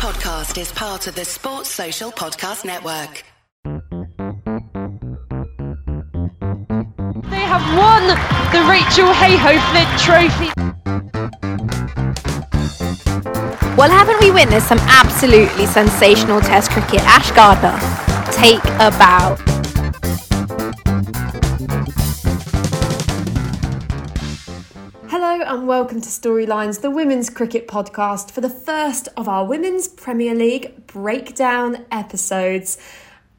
podcast is part of the Sports Social Podcast Network. They have won the Rachael Heyhoe Flint Trophy. Well, haven't we witnessed some absolutely sensational Test cricket? Ash Gardner, take a bow. Welcome to Storylines, the women's cricket podcast for the first of our Women's Premier League breakdown episodes.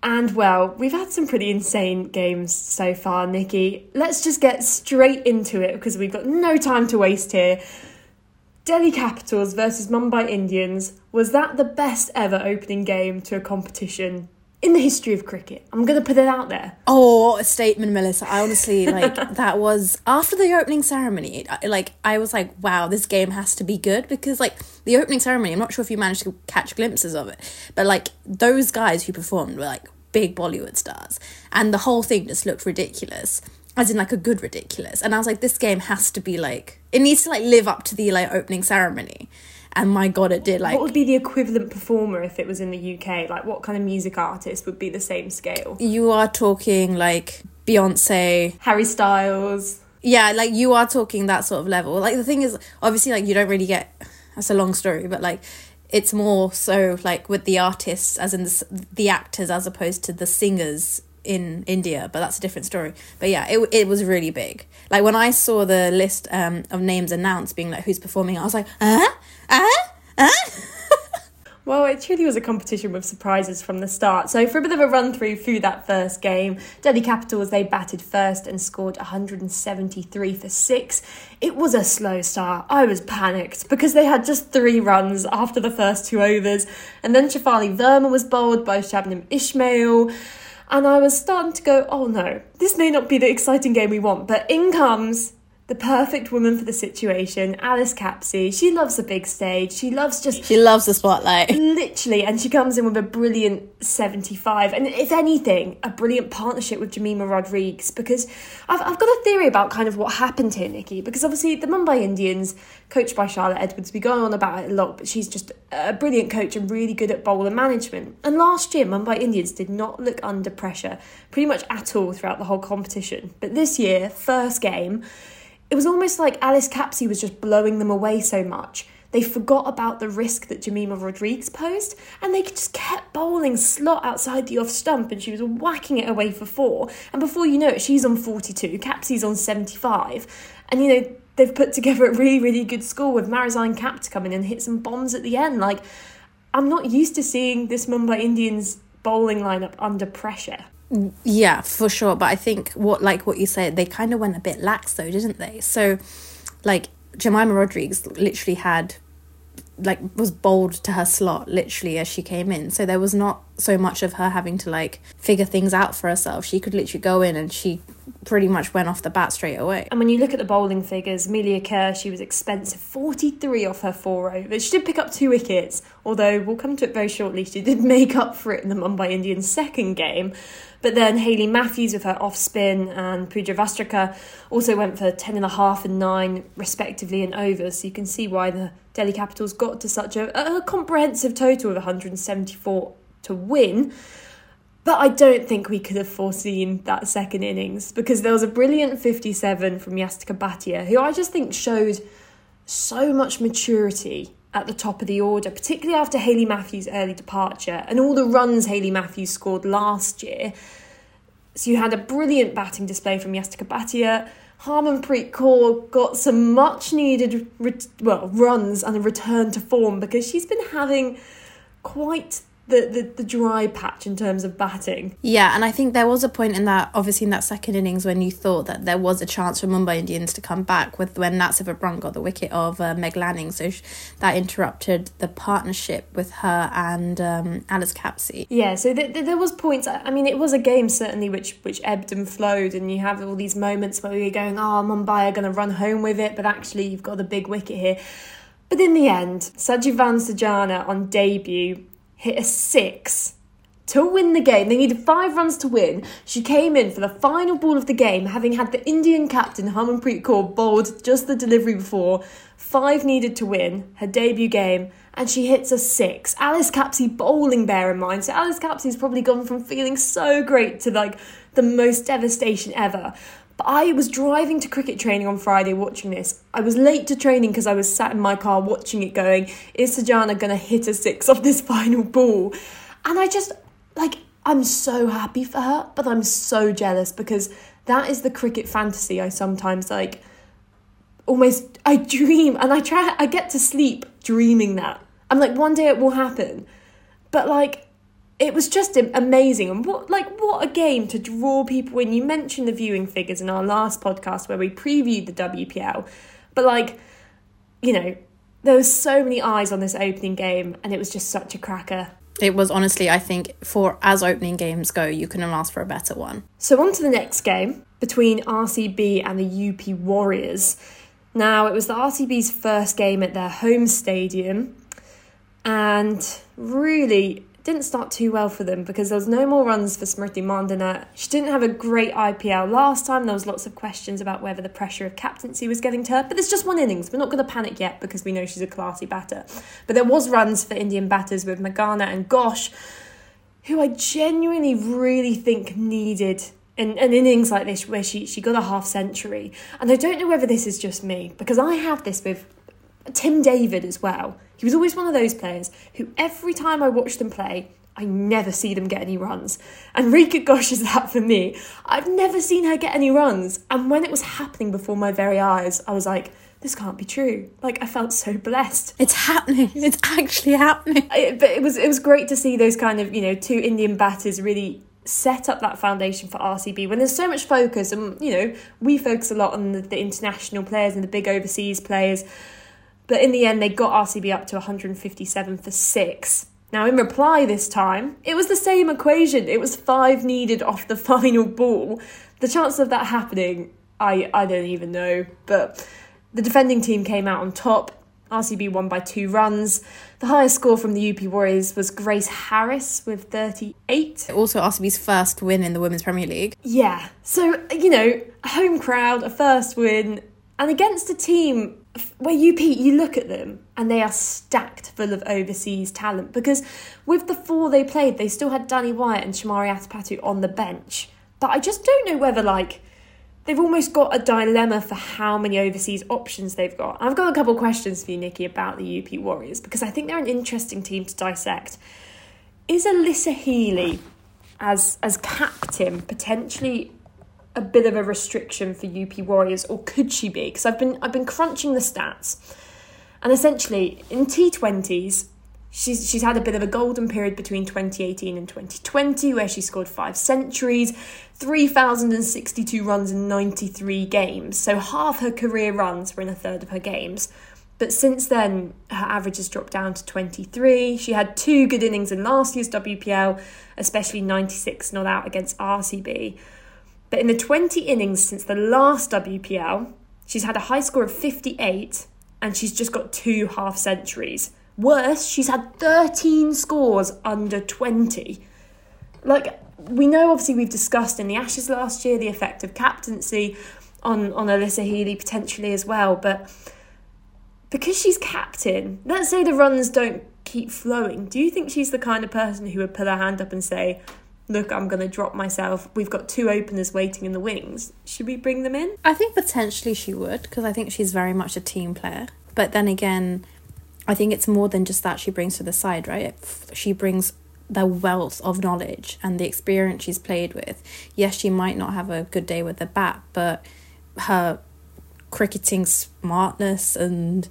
And well, we've had some pretty insane games so far, Nikki. Let's just get straight into it because we've got no time to waste here. Delhi Capitals versus Mumbai Indians. Was that the best ever opening game to a competition in the history of cricket? I'm going to put it out there. Oh, a statement, Melissa. I honestly like that was after the opening ceremony. Like I was like, wow, this game has to be good because like the opening ceremony. I'm not sure if you managed to catch glimpses of it, but like those guys who performed were like big Bollywood stars, and the whole thing just looked ridiculous. As in like a good ridiculous, and I was like, this game has to be like it needs to like live up to the like opening ceremony, and my god, it did. Like What would be the equivalent performer if it was in the UK? Like, what kind of music artist would be the same scale? you are talking like Beyonce, Harry Styles. yeah like you are talking that sort of level like the thing is obviously like you don't really get that's a long story but like it's more so like with the artists as in the, the actors as opposed to the singers in india but that's a different story but yeah it, it was really big like when i saw the list um, of names announced being like who's performing i was like uh uh uh Well, it truly was a competition with surprises from the start. So, for a bit of a run through through that first game, Delhi Capitals they batted first and scored 173 for six. It was a slow start. I was panicked because they had just three runs after the first two overs, and then Shafali Verma was bowled by Shabnam Ismail. And I was starting to go, oh no, this may not be the exciting game we want. But in comes the perfect woman for the situation, Alice Capsey. She loves the big stage. She loves just she loves the spotlight Literally, and she comes in with a brilliant 75, and if anything, a brilliant partnership with Jemimah Rodrigues. Because I've, I've got a theory about kind of what happened here, Nikki. Because obviously, the Mumbai Indians, coached by Charlotte Edwards, we go on about it a lot, but she's just a brilliant coach and really good at bowler management. And last year, Mumbai Indians did not look under pressure pretty much at all throughout the whole competition. But this year, first game, it was almost like Alice Capsey was just blowing them away so much. They forgot about the risk that Jemimah Rodrigues posed, and they just kept bowling slot outside the off stump, and she was whacking it away for four. And before you know it, she's on 42, Capsey's on 75. And you know, they've put together a really, really good score with Marizanne Kapp to come in and hit some bombs at the end. Like, I'm not used to seeing this Mumbai Indians bowling lineup under pressure. Yeah, for sure. But I think what like what you said, they kind of went a bit lax though, didn't they? So, like Jemimah Rodrigues literally had like was bowled to her slot literally as she came in. So there was not so much of her having to like figure things out for herself. She could literally go in and she pretty much went off the bat straight away. And when you look at the bowling figures, Amelia Kerr, she was expensive, 43 off her four overs. She did pick up two wickets, although we'll come to it very shortly. She did make up for it in the Mumbai Indians' second game. But then Hayley Matthews with her off spin and Pooja Vastrakar also went for 10.5 and 9, respectively, in overs. So you can see why the Delhi Capitals got to such a, a comprehensive total of 174 to win. But I don't think we could have foreseen that second innings because there was a brilliant 57 from Yastika Bhatia, who I just think showed so much maturity at the top of the order, particularly after Hayley Matthews' early departure and all the runs Hayley Matthews scored last year. So you had a brilliant batting display from Yastika Bhatia. Harmanpreet Kaur got some much needed ret- well runs and a return to form because she's been having quite the, the, the dry patch in terms of batting. Yeah, and I think there was a point in that, obviously in that second innings, when you thought that there was a chance for Mumbai Indians to come back with when Nat Sciver-Brunt got the wicket of uh, Meg Lanning, so sh- that interrupted the partnership with her and um, Alice Capsey. Yeah, so th- th- there was points. I I mean, it was a game certainly which which ebbed and flowed, and you have all these moments where you're going, "Oh, Mumbai are going to run home with it," but actually you've got the big wicket here. But in the end, Sajeevan Sajana on debut hit a six to win the game. They needed five runs to win. She came in for the final ball of the game, having had the Indian captain Harmanpreet Kaur bowled just the delivery before. Five needed to win her debut game, and she hits a six. Alice Capsey bowling, bear in mind. So Alice Capsey's probably gone from feeling so great to like the most devastation ever. But I was driving to cricket training on Friday watching this. I was late to training because I was sat in my car watching it going, is Sajana going to hit a six off this final ball? And I just, like, I'm so happy for her, but I'm so jealous because that is the cricket fantasy I sometimes like almost I dream and I try I get to sleep dreaming that. I'm like one day it will happen. But like it was just amazing and what like what a game to draw people in. You mentioned the viewing figures in our last podcast where we previewed the WPL. But like you know, there was so many eyes on this opening game and it was just such a cracker. It was honestly, I think, for as opening games go, you couldn't ask for a better one. So on to the next game between RCB and the UP Warriors. Now, it was the RCB's first game at their home stadium, and really didn't start too well for them because there was no more runs for Smriti Mandhana. She didn't have a great IPL last time. There was lots of questions about whether the pressure of captaincy was getting to her. But there's just one innings. We're not going to panic yet because we know she's a classy batter. But there was runs for Indian batters with Meghana and Ghosh, who I genuinely really think needed in an innings like this where she, she got a half century. And I don't know whether this is just me, because I have this with Tim David as well. He was always one of those players who every time I watch them play, I never see them get any runs. And Richa Ghosh is that for me. I've never seen her get any runs. And when it was happening before my very eyes, I was like, this can't be true. Like I felt so blessed. It's happening. It's actually happening. I, but it was it was great to see those kind of you know two Indian batters really set up that foundation for RCB when there's so much focus and you know we focus a lot on the, the, international players and the big overseas players but in the end they got RCB up to 157 for 6 now in reply this time it was the same equation it was 5 needed off the final ball the chance of that happening I I don't even know but the defending team came out on top RCB won by two runs. The highest score from the UP Warriors was Grace Harris with 38. Also, RCB's first win in the Women's Premier League. Yeah. So, you know, a home crowd, a first win, and against a team where you UP, you look at them and they are stacked full of overseas talent because with the four they played, they still had Danni Wyatt and Chamari Athapaththu on the bench. But I just don't know whether, like, they've almost got a dilemma for how many overseas options they've got. I've got a couple questions for you, Nikki, about the UP Warriors because I think they're an interesting team to dissect. Is Alyssa Healy as as captain potentially a bit of a restriction for UP Warriors, or could she be? Because I've been I've been crunching the stats, and essentially in T20s, She's, she's had a bit of a golden period between 2018 and 2020 where she scored five centuries, 3,062 runs in 93 games. So half her career runs were in a third of her games. But since then, her average has dropped down to 23. She had two good innings in last year's WPL, especially 96 not out against RCB. But in the 20 innings since the last WPL, she's had a high score of 58 and she's just got two half centuries. Worse, she's had 13 scores under 20. Like, we know obviously we've discussed in the Ashes last year the effect of captaincy on, on Alyssa Healy potentially as well, but because she's captain, let's say the runs don't keep flowing, do you think she's the kind of person who would put her hand up and say, Look, I'm going to drop myself. We've got two openers waiting in the wings. Should we bring them in? I think potentially she would because I think she's very much a team player. But then again, I think it's more than just that she brings to the side, right? She brings the wealth of knowledge and the experience she's played with. Yes, she might not have a good day with the bat, but her cricketing smartness and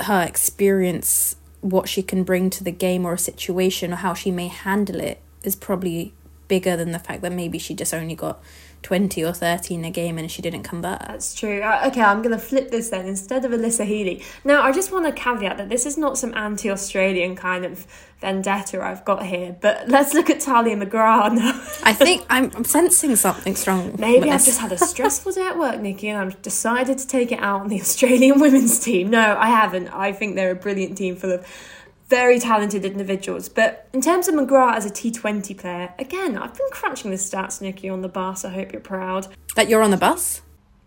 her experience, what she can bring to the game or a situation or how she may handle it is probably bigger than the fact that maybe she just only got 20 or 30 in a game and she didn't convert. That's true. Uh, okay, I'm going to flip this then. Instead of Alyssa Healy. Now, I just want to caveat that this is not some anti Australian kind of vendetta I've got here, but let's look at Tahlia McGrath now. I think I'm, I'm, sensing something strong. Maybe I've just had a stressful day at work, Nikki, and I've decided to take it out on the Australian women's team. No, I haven't. I think they're a brilliant team full of very talented individuals. But in terms of McGrath as a T20 player, again, I've been crunching the stats, Nikki, on the bus. I hope you're proud. That you're on the bus?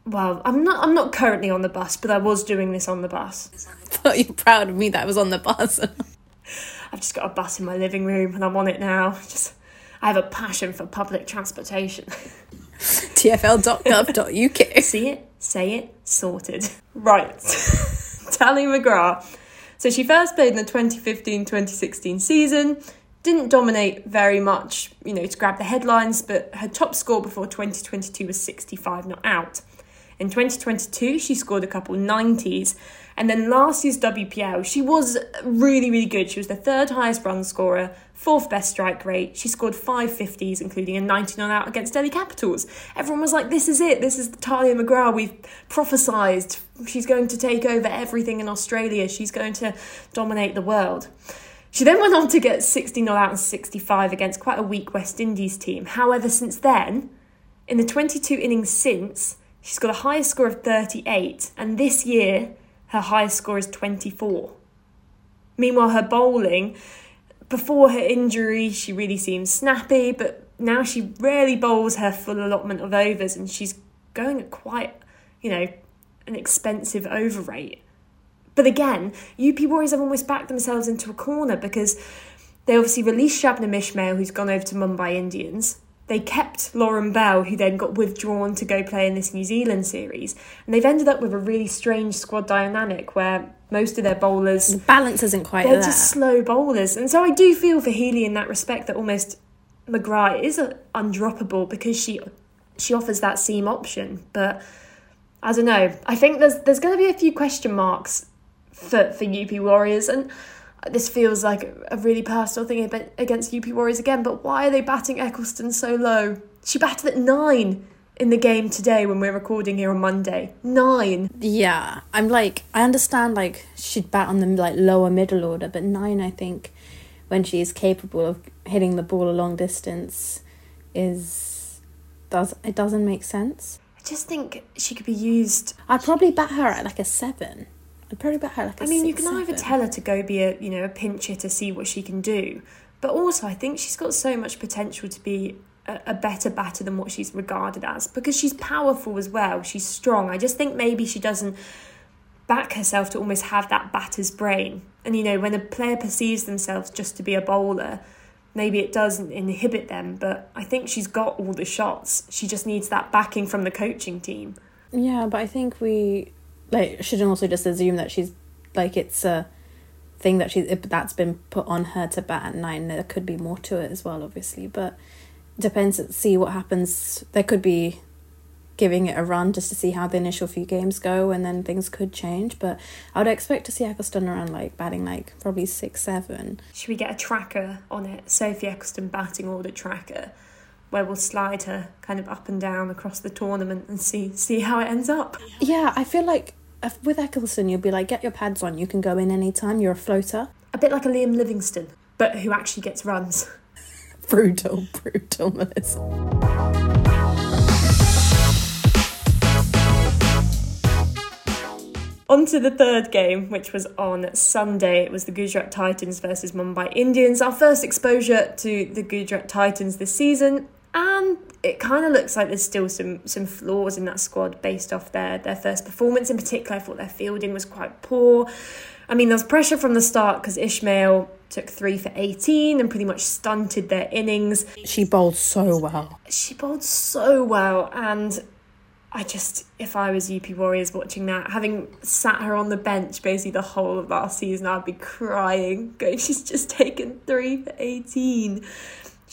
Well, I'm not. I'm not currently on the bus, but I was doing this on the bus. I thought you're proud of me that I was on the bus. I've just got a bus in my living room, and I'm on it now. Just, I have a passion for public transportation. TFL.gov.uk. See it, say it, sorted. Right, Tally McGrath. So she first played in the 2015 2016 season, didn't dominate very much, you know, to grab the headlines, but her top score before 2022 was 65 not out. In 2022, she scored a couple 90s. And then last year's WPL, she was really, really good. She was the third highest run scorer, fourth best strike rate. She scored five 50s, including a 99 out against Delhi Capitals. Everyone was like, this is it. This is Tahlia McGrath. We've prophesised. She's going to take over everything in Australia. She's going to dominate the world. She then went on to get 60 not out and 65 against quite a weak West Indies team. However, since then, in the 22 innings since, she's got a highest score of 38, and this year her highest score is 24. Meanwhile, her bowling, before her injury, she really seemed snappy, but now she rarely bowls her full allotment of overs and she's going at quite, you know, an expensive over rate. But again, UP Warriors have almost backed themselves into a corner because they obviously released Shabnam Ismail, who's gone over to Mumbai Indians. They kept Lauren Bell, who then got withdrawn to go play in this New Zealand series. And they've ended up with a really strange squad dynamic where most of their bowlers. The balance isn't quite there. They're there. just slow bowlers. And so I do feel for Healy in that respect that almost McGrath is undroppable because she she offers that seam option. But I don't know. I think there's there's going to be a few question marks for, for UP Warriors. And this feels like a really personal thing against UP Warriors again, but why are they batting Ecclestone so low? She batted at nine in the game today when we're recording here on Monday. Nine. Yeah, I'm like, I understand like she'd bat on the like lower middle order, but nine, I think, when she is capable of hitting the ball a long distance, is does it doesn't make sense. I just think she could be used. I'd probably bat her at like a seven. I'd probably bet her like I mean, you six, can either tell her to go be a you know a pinch hitter, to see what she can do, but also I think she's got so much potential to be a, a better batter than what she's regarded as because she's powerful as well. She's strong. I just think maybe she doesn't back herself to almost have that batter's brain. And you know, when a player perceives themselves just to be a bowler, maybe it doesn't inhibit them. But I think she's got all the shots. She just needs that backing from the coaching team. Yeah, but I think we like shouldn't also just assume that she's like it's a thing that she's that's been put on her to bat at nine. There could be more to it as well, obviously, but depends. See what happens. There could be giving it a run just to see how the initial few games go, and then things could change. But I would expect to see Ecclestone around like batting like probably six, seven. Should we get a tracker on it? Sophie Ecclestone batting order tracker, where we'll slide her kind of up and down across the tournament and see see how it ends up. Yeah, I feel like Uh, with Ecclestone, you'll be like, get your pads on. You can go in anytime. You're a floater. A bit like a Liam Livingstone, but who actually gets runs. Brutal, brutal, Melissa. On to the third game, which was on Sunday. It was the Gujarat Titans versus Mumbai Indians. Our first exposure to the Gujarat Titans this season, and it kind of looks like there's still some some flaws in that squad based off their their first performance. In particular, I thought their fielding was quite poor. I mean, there was pressure from the start because Ismail took three for 18 and pretty much stunted their innings. She bowled so well. She bowled so well, and I just, if I was UP Warriors watching that, having sat her on the bench basically the whole of last season, I'd be crying, going, she's just taken three for 18.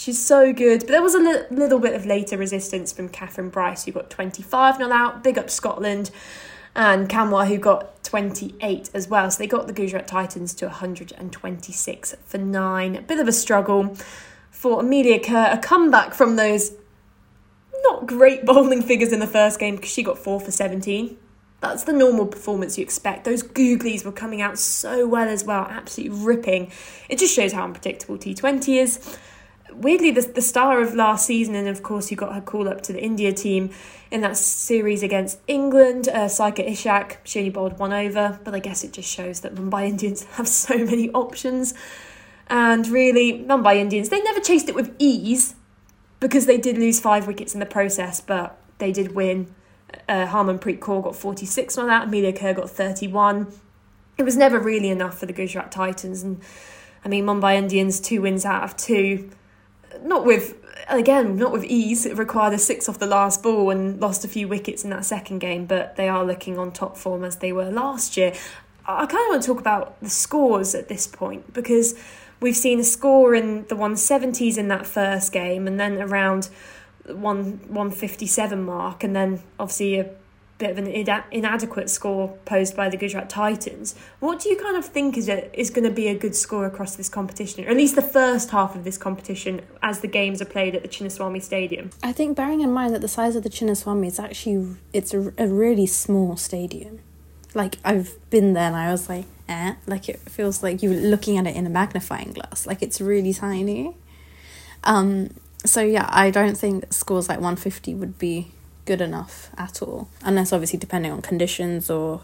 She's so good. But there was a li- little bit of later resistance from Kathryn Bryce, who got 25 not out. Big up Scotland. And Kanwar, who got 28 as well. So they got the Gujarat Titans to 126 for nine. A bit of a struggle for Amelia Kerr. A comeback from those not great bowling figures in the first game because she got four for 17. That's the normal performance you expect. Those googlies were coming out so well as well, absolutely ripping. It just shows how unpredictable T20 is. Weirdly, the, the star of last season, and of course, you got her call up to the India team in that series against England. Uh, Saika Ishaque, she only bowled one over, but I guess it just shows that Mumbai Indians have so many options. And really, Mumbai Indians, they never chased it with ease because they did lose five wickets in the process, but they did win. Uh, Harmanpreet Kaur got 46 on that, Amelia Kerr got 31. It was never really enough for the Gujarat Titans. And I mean, Mumbai Indians, two wins out of two. Not with, again, not with ease. It required a six off the last ball and lost a few wickets in that second game, but they are looking on top form as they were last year. I kind of want to talk about the scores at this point because we've seen a score in the 170s in that first game and then around one 157 mark and then obviously a bit of an inadequate score posed by the Gujarat Titans. What do you kind of think is it is going to be a good score across this competition, or at least the first half of this competition, as the games are played at the Chinnaswamy Stadium? I think, bearing in mind that the size of the Chinnaswamy is actually it's a, a really small stadium. Like I've been there and I was like, eh, like it feels like you're looking at it in a magnifying glass. Like it's really tiny. Um, so yeah, I don't think scores like 150 would be good enough at all, unless obviously depending on conditions or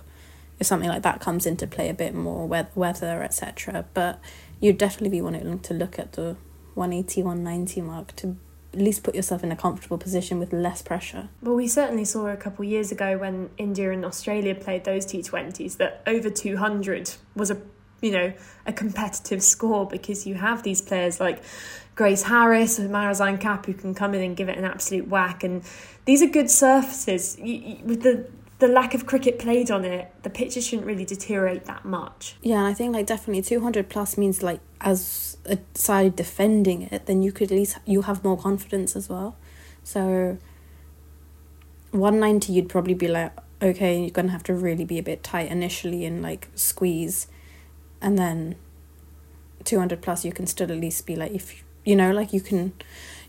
if something like that comes into play a bit more, weather, etc. But you'd definitely be wanting to look at the 180, 190 mark to at least put yourself in a comfortable position with less pressure. Well, we certainly saw a couple years ago when India and Australia played those T20s that over 200 was a you know a competitive score because you have these players like Grace Harris and Marizanne Kapp who can come in and give it an absolute whack and these are good surfaces with the the lack of cricket played on it, the pitches shouldn't really deteriorate that much. Yeah, and I think like definitely two hundred plus means like as a side defending it, then you could at least you have more confidence as well. So one ninety, you'd probably be like, okay, you're gonna have to really be a bit tight initially and like squeeze, and then two hundred plus, you can still at least be like if you know like you can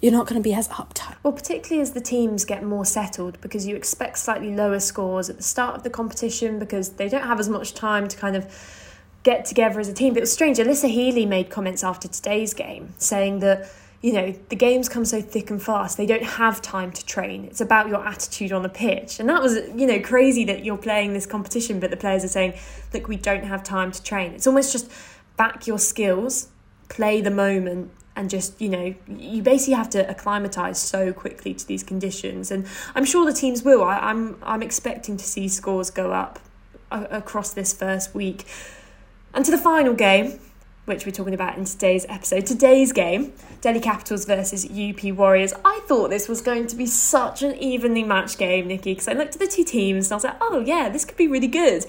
you're not going to be as uptight. Well, particularly as the teams get more settled, because you expect slightly lower scores at the start of the competition because they don't have as much time to kind of get together as a team. But it was strange. Alyssa Healy made comments after today's game saying that you know, the games come so thick and fast, they don't have time to train. It's about your attitude on the pitch. And that was, you know, crazy that you're playing this competition, but the players are saying, look, we don't have time to train. It's almost just back your skills, play the moment, and just you know you basically have to acclimatize so quickly to these conditions. And i'm sure the teams will. I, am I'm, I'm expecting to see scores go up across this first week. And to the final game which we're talking about in today's episode today's game delhi capitals versus up warriors. I thought this was going to be such an evenly matched game nikki because i looked at the two teams and i was like oh yeah this could be really good.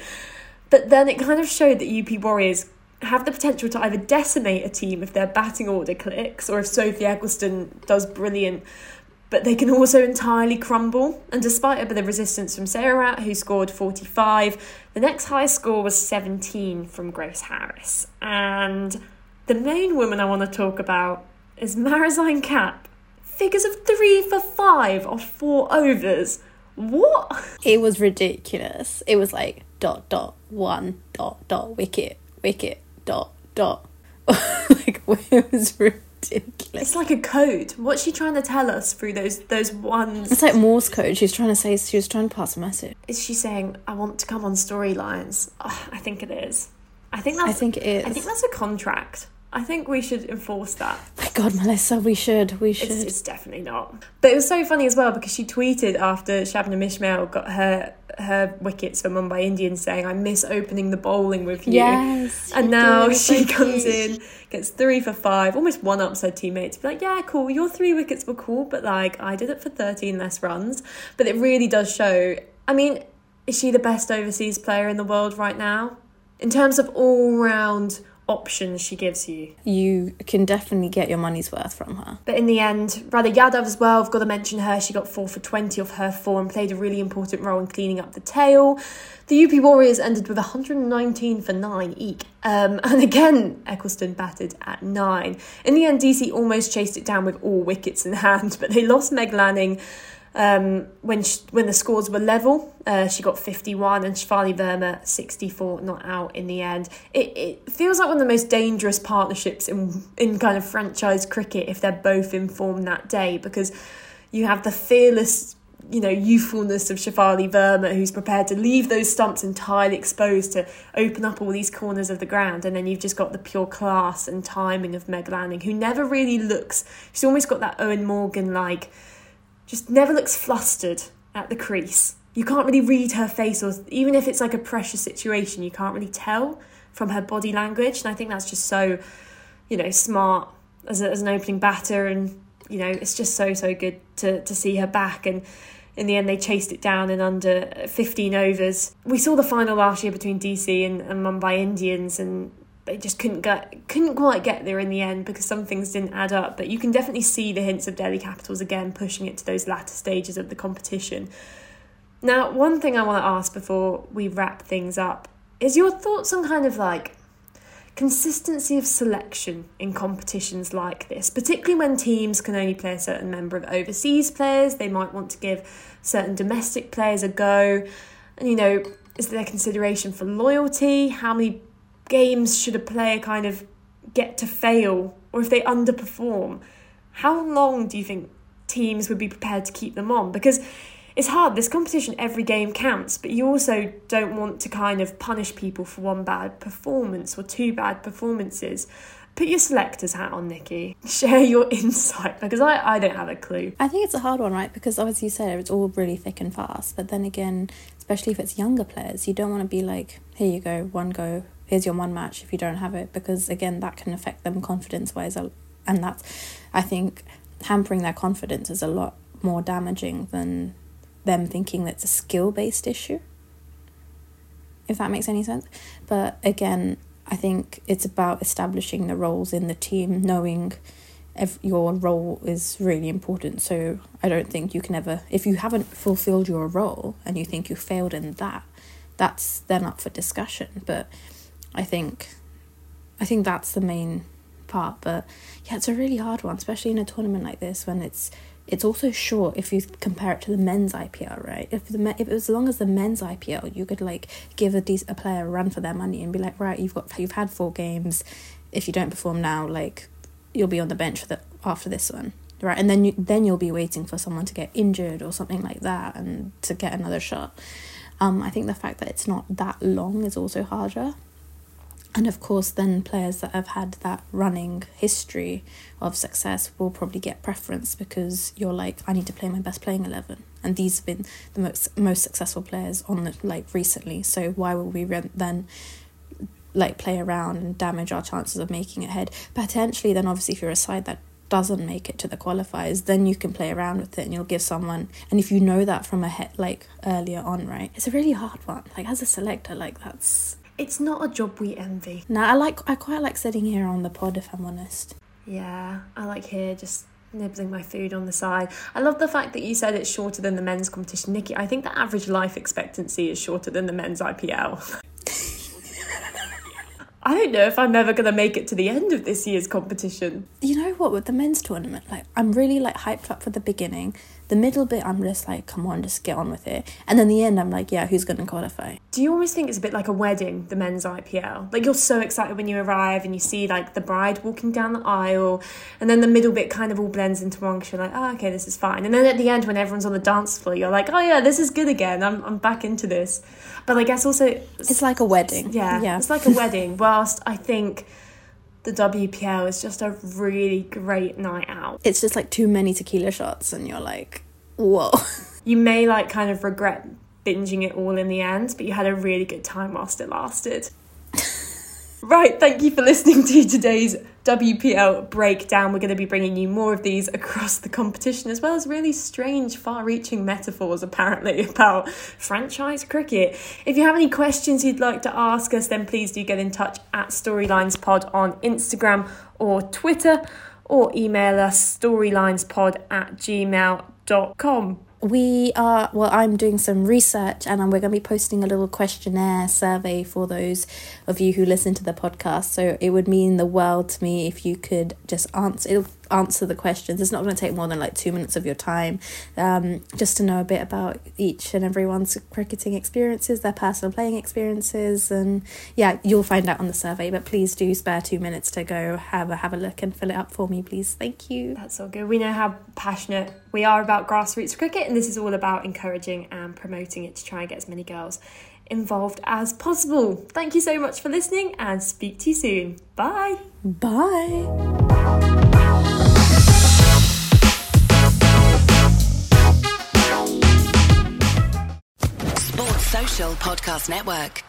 But then it kind of showed that up warriors have the potential to either decimate a team if their batting order clicks or if Sophie Ecclestone does brilliant, but they can also entirely crumble. And despite a bit of resistance from Sehrawat, who scored 45, the next highest score was 17 from Grace Harris. And the main woman I want to talk about is Marizanne Kapp. Figures of three for five off four overs. What? It was ridiculous. It was like dot dot one dot dot wicket wicket dot dot. like it was ridiculous. It's like a code. What's she trying to tell us through those those ones? It's like Morse code. She's trying to say she was trying to pass a message. Is she saying I want to come on storylines? Oh, I think it is. I think that's. I think it is. I think that's a contract. I think we should enforce that. My God, Melissa, we should. We should. It's, it's, definitely not. But it was so funny as well because she tweeted after Shabnam Ismail got her her wickets for Mumbai Indians saying, I miss opening the bowling with you. Yes. And now she comes in, gets three for five, almost one ups her teammates. Be like, yeah, cool, your three wickets were cool, but like I did it for 13 less runs. But it really does show. I mean, is she the best overseas player in the world right now? In terms of all round options she gives you. You can definitely get your money's worth from her. But in the end, Radha Yadav as well, I've got to mention her. She got 4 for 20 of her 4 and played a really important role in cleaning up the tail. The UP Warriors ended with 119 for 9 eek. Um, and again, Ecclestone batted at 9. In the end, DC almost chased it down with all wickets in hand, but they lost Meg Lanning Um, when she, when the scores were level, uh, she got 51 and Shafali Verma 64, not out in the end. It, it feels like one of the most dangerous partnerships in, in kind of franchise cricket if they're both in form that day because you have the fearless you know, youthfulness of Shafali Verma, who's prepared to leave those stumps entirely exposed to open up all these corners of the ground. And then you've just got the pure class and timing of Meg Lanning, who never really looks, she's almost got that Eoin Morgan like, just never looks flustered at the crease. You can't really read her face, or even if it's like a pressure situation, you can't really tell from her body language. And I think that's just so, you know, smart as, a, as an opening batter. And, you know, it's just so, so good to, to see her back. And, in the end, they chased it down in under 15 overs. We saw the final last year between DC and, and Mumbai Indians, and they just couldn't get couldn't quite get there in the end because some things didn't add up. But you can definitely see the hints of Delhi Capitals again pushing it to those latter stages of the competition. Now, one thing I want to ask before we wrap things up is your thoughts on kind of like consistency of selection in competitions like this, particularly when teams can only play a certain number of overseas players, they might want to give certain domestic players a go. And, you know, is there consideration for loyalty? How many games should a player kind of get to fail? Or if they underperform, how long do you think teams would be prepared to keep them on? Because it's hard. This competition, every game counts, but you also don't want to kind of punish people for one bad performance or two bad performances. Put your selector's hat on, Nikki. Share your insight because I, I don't have a clue. I think it's a hard one, right? Because as you said, it's all really thick and fast. But then again, especially if it's younger players, you don't want to be like, here you go, one go, here's your one match if you don't have it. Because again, that can affect them confidence wise. And that's, I think, hampering their confidence is a lot more damaging than them thinking that it's a skill based issue, if that makes any sense. But again, I think it's about establishing the roles in the team, knowing if your role is really important. So I don't think you can ever, if you haven't fulfilled your role and you think you failed in that, that's then up for discussion. But I think, I think that's the main part. But yeah, it's a really hard one, especially in a tournament like this when it's it's also short if you compare it to the men's IPL, right? If the if it was as long as the men's IPL, you could like give a decent a player a run for their money and be like, right, you've got you've had four games. If you don't perform now, like you'll be on the bench for the after this one, right? And then you then you'll be waiting for someone to get injured or something like that and to get another shot. Um, I think the fact that it's not that long is also harder and of course, then players that have had that running history of success will probably get preference because you're like, I need to play my best playing eleven, and these have been the most most successful players on the like recently. So why will we then like play around and damage our chances of making it ahead? Potentially, then obviously, if you're a side that doesn't make it to the qualifiers, then you can play around with it and you'll give someone. And if you know that from a head like earlier on, right, it's a really hard one. Like as a selector, like that's it's not a job we envy. No, I like I quite like sitting here on the pod if I'm honest. Yeah, I like here just nibbling my food on the side. I love the fact that you said it's shorter than the men's competition. Nikki, I think the average life expectancy is shorter than the men's IPL. I don't know if I'm ever gonna make it to the end of this year's competition. You know what, with the men's tournament, like I'm really like hyped up for the beginning. The middle bit, I'm just like, come on, just get on with it. And then the end, I'm like, yeah, who's going to qualify? Do you always think it's a bit like a wedding, the men's IPL? Like you're so excited when you arrive and you see like the bride walking down the aisle, and then the middle bit kind of all blends into one because you're like, oh, okay, this is fine. And then at the end, when everyone's on the dance floor, you're like, oh yeah, this is good again. I'm, I'm back into this. But I guess also. It's like a wedding. Yeah, yeah. It's like a wedding. Whilst I think the WPL is just a really great night out. It's just like too many tequila shots, and you're like, whoa. You may like kind of regret binging it all in the end, but you had a really good time whilst it lasted. right, thank you for listening to today's WPL breakdown. We're going to be bringing you more of these across the competition, as well as really strange, far reaching metaphors, apparently, about franchise cricket. If you have any questions you'd like to ask us, then please do get in touch at StorylinesPod on Instagram or Twitter, or email us storylinespod at gmail.com we are well i'm doing some research and we're going to be posting a little questionnaire survey for those of you who listen to the podcast. So it would mean the world to me if you could just answer it'll answer the questions. It's not going to take more than like two minutes of your time, um, just to know a bit about each and everyone's cricketing experiences, their personal playing experiences, and yeah, you'll find out on the survey. But please do spare two minutes to go have a have a look and fill it up for me, please. Thank you. That's all good. We know how passionate we are about grassroots cricket, and this is all about encouraging and promoting it to try and get as many girls involved as possible. Thank you so much for listening, and speak to you soon. Bye. Bye. Sports Social Podcast Network.